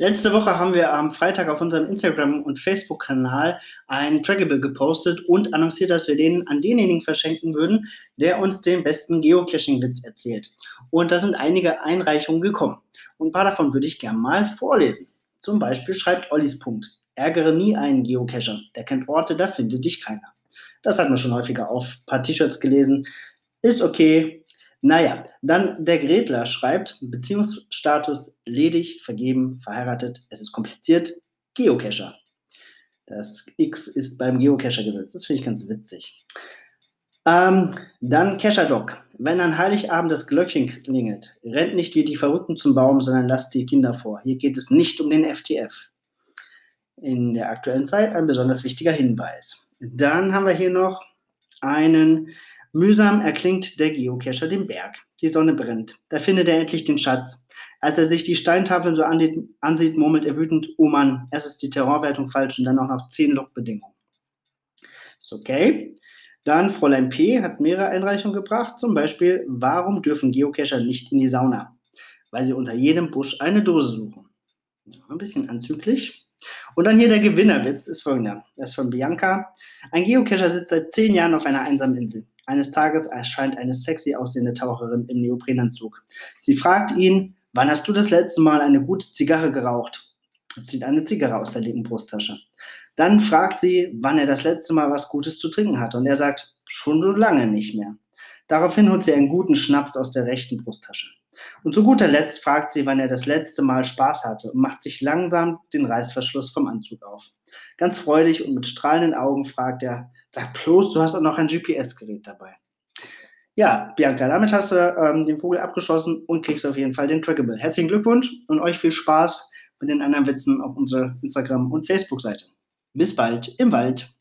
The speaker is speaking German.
Letzte Woche haben wir am Freitag auf unserem Instagram- und Facebook-Kanal ein Trackable gepostet und annonciert, dass wir den an denjenigen verschenken würden, der uns den besten Geocaching-Witz erzählt. Und da sind einige Einreichungen gekommen. Und ein paar davon würde ich gerne mal vorlesen. Zum Beispiel schreibt Ollis Punkt. Ärgere nie einen Geocacher. Der kennt Orte, da findet dich keiner. Das hat man schon häufiger auf ein paar T-Shirts gelesen. Ist okay, naja, dann der Gretler schreibt, Beziehungsstatus ledig, vergeben, verheiratet, es ist kompliziert, Geocacher. Das X ist beim Geocacher gesetzt. Das finde ich ganz witzig. Ähm, dann Cacher-Doc. Wenn an Heiligabend das Glöckchen klingelt, rennt nicht wie die Verrückten zum Baum, sondern lasst die Kinder vor. Hier geht es nicht um den FTF. In der aktuellen Zeit ein besonders wichtiger Hinweis. Dann haben wir hier noch einen Mühsam erklingt der Geocacher den Berg. Die Sonne brennt. Da findet er endlich den Schatz. Als er sich die Steintafeln so ansieht, murmelt er wütend, oh Mann, erst ist die Terrorwertung falsch und dann auch noch 10 Logbedingungen. Ist okay. Dann Fräulein P. hat mehrere Einreichungen gebracht, zum Beispiel, warum dürfen Geocacher nicht in die Sauna? Weil sie unter jedem Busch eine Dose suchen. Ein bisschen anzüglich. Und dann hier der Gewinnerwitz ist folgender. Das ist von Bianca. Ein Geocacher sitzt seit zehn Jahren auf einer einsamen Insel. Eines Tages erscheint eine sexy aussehende Taucherin im Neoprenanzug. Sie fragt ihn, wann hast du das letzte Mal eine gute Zigarre geraucht? Und zieht eine Zigarre aus der linken Brusttasche. Dann fragt sie, wann er das letzte Mal was Gutes zu trinken hatte. Und er sagt, schon so lange nicht mehr. Daraufhin holt sie einen guten Schnaps aus der rechten Brusttasche. Und zu guter Letzt fragt sie, wann er das letzte Mal Spaß hatte und macht sich langsam den Reißverschluss vom Anzug auf. Ganz freudig und mit strahlenden Augen fragt er, sag bloß, du hast auch noch ein GPS-Gerät dabei. Ja, Bianca, damit hast du ähm, den Vogel abgeschossen und kriegst auf jeden Fall den Trackable. Herzlichen Glückwunsch und euch viel Spaß mit den anderen Witzen auf unserer Instagram- und Facebook-Seite. Bis bald im Wald.